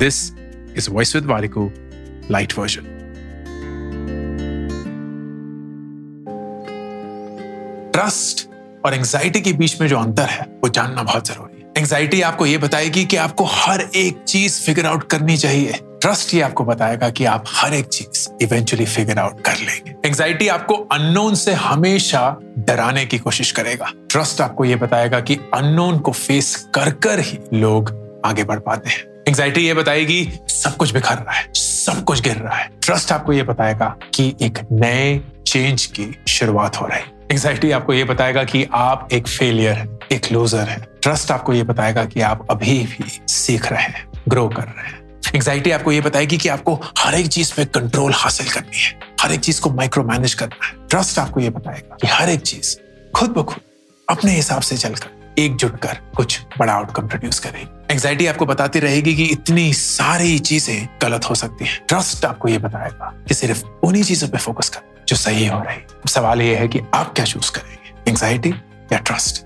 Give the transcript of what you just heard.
This is voice with वारिको light version trust और anxiety के बीच में जो अंतर है, वो जानना बहुत ज़रूरी है। एंजाइटी आपको ये बताएगी कि आपको हर एक चीज़ फिगर आउट करनी चाहिए। ट्रस्ट ये आपको बताएगा कि आप हर एक चीज़ इवेंचुअली फिगर आउट कर लेंगे। एंजाइटी आपको अननोन से हमेशा डराने की कोशिश करेगा। ट्रस्ट आपको ये बताएगा कि अननोन को फेस कर कर ही लोग आगे बढ़ पाते हैं। एंजाइटी ये बताएगी, सब कुछ बिखर रहा है, सब कुछ गिर रहा है। ट्रस्ट आपको ये बताएगा कि एक नए चेंज की शुरुआत हो रही। है एंजाइटी आपको ये बताएगा कि आप एक फेलियर है, एक लूजर है। ट्रस्ट आपको ये बताएगा कि आप अभी भी सीख रहे हैं ग्रो कर रहे हैं। एंजाइटी आपको ये बताएगी कि आपको हर एक चीज़ पे कंट्रोल हासिल करनी है, हर एक चीज़ को माइक्रो मैनेज करना है। ट्रस्ट आपको ये बताएगा कि हर एक चीज़ खुद ब खुद अपने हिसाब से चलकर एकजुट कर कुछ बड़ा आउटकम प्रोड्यूस करें एंग्जाइटी आपको बताती रहेगी कि इतनी सारी चीज़ें गलत हो सकती हैं। ट्रस्ट आपको ये बताएगा कि सिर्फ़ उन्हीं चीज़ों पे फोकस कर, जो सही हो रही। सवाल ये है कि आप क्या चूज़ करेंगे? एंग्जाइटी या ट्रस्ट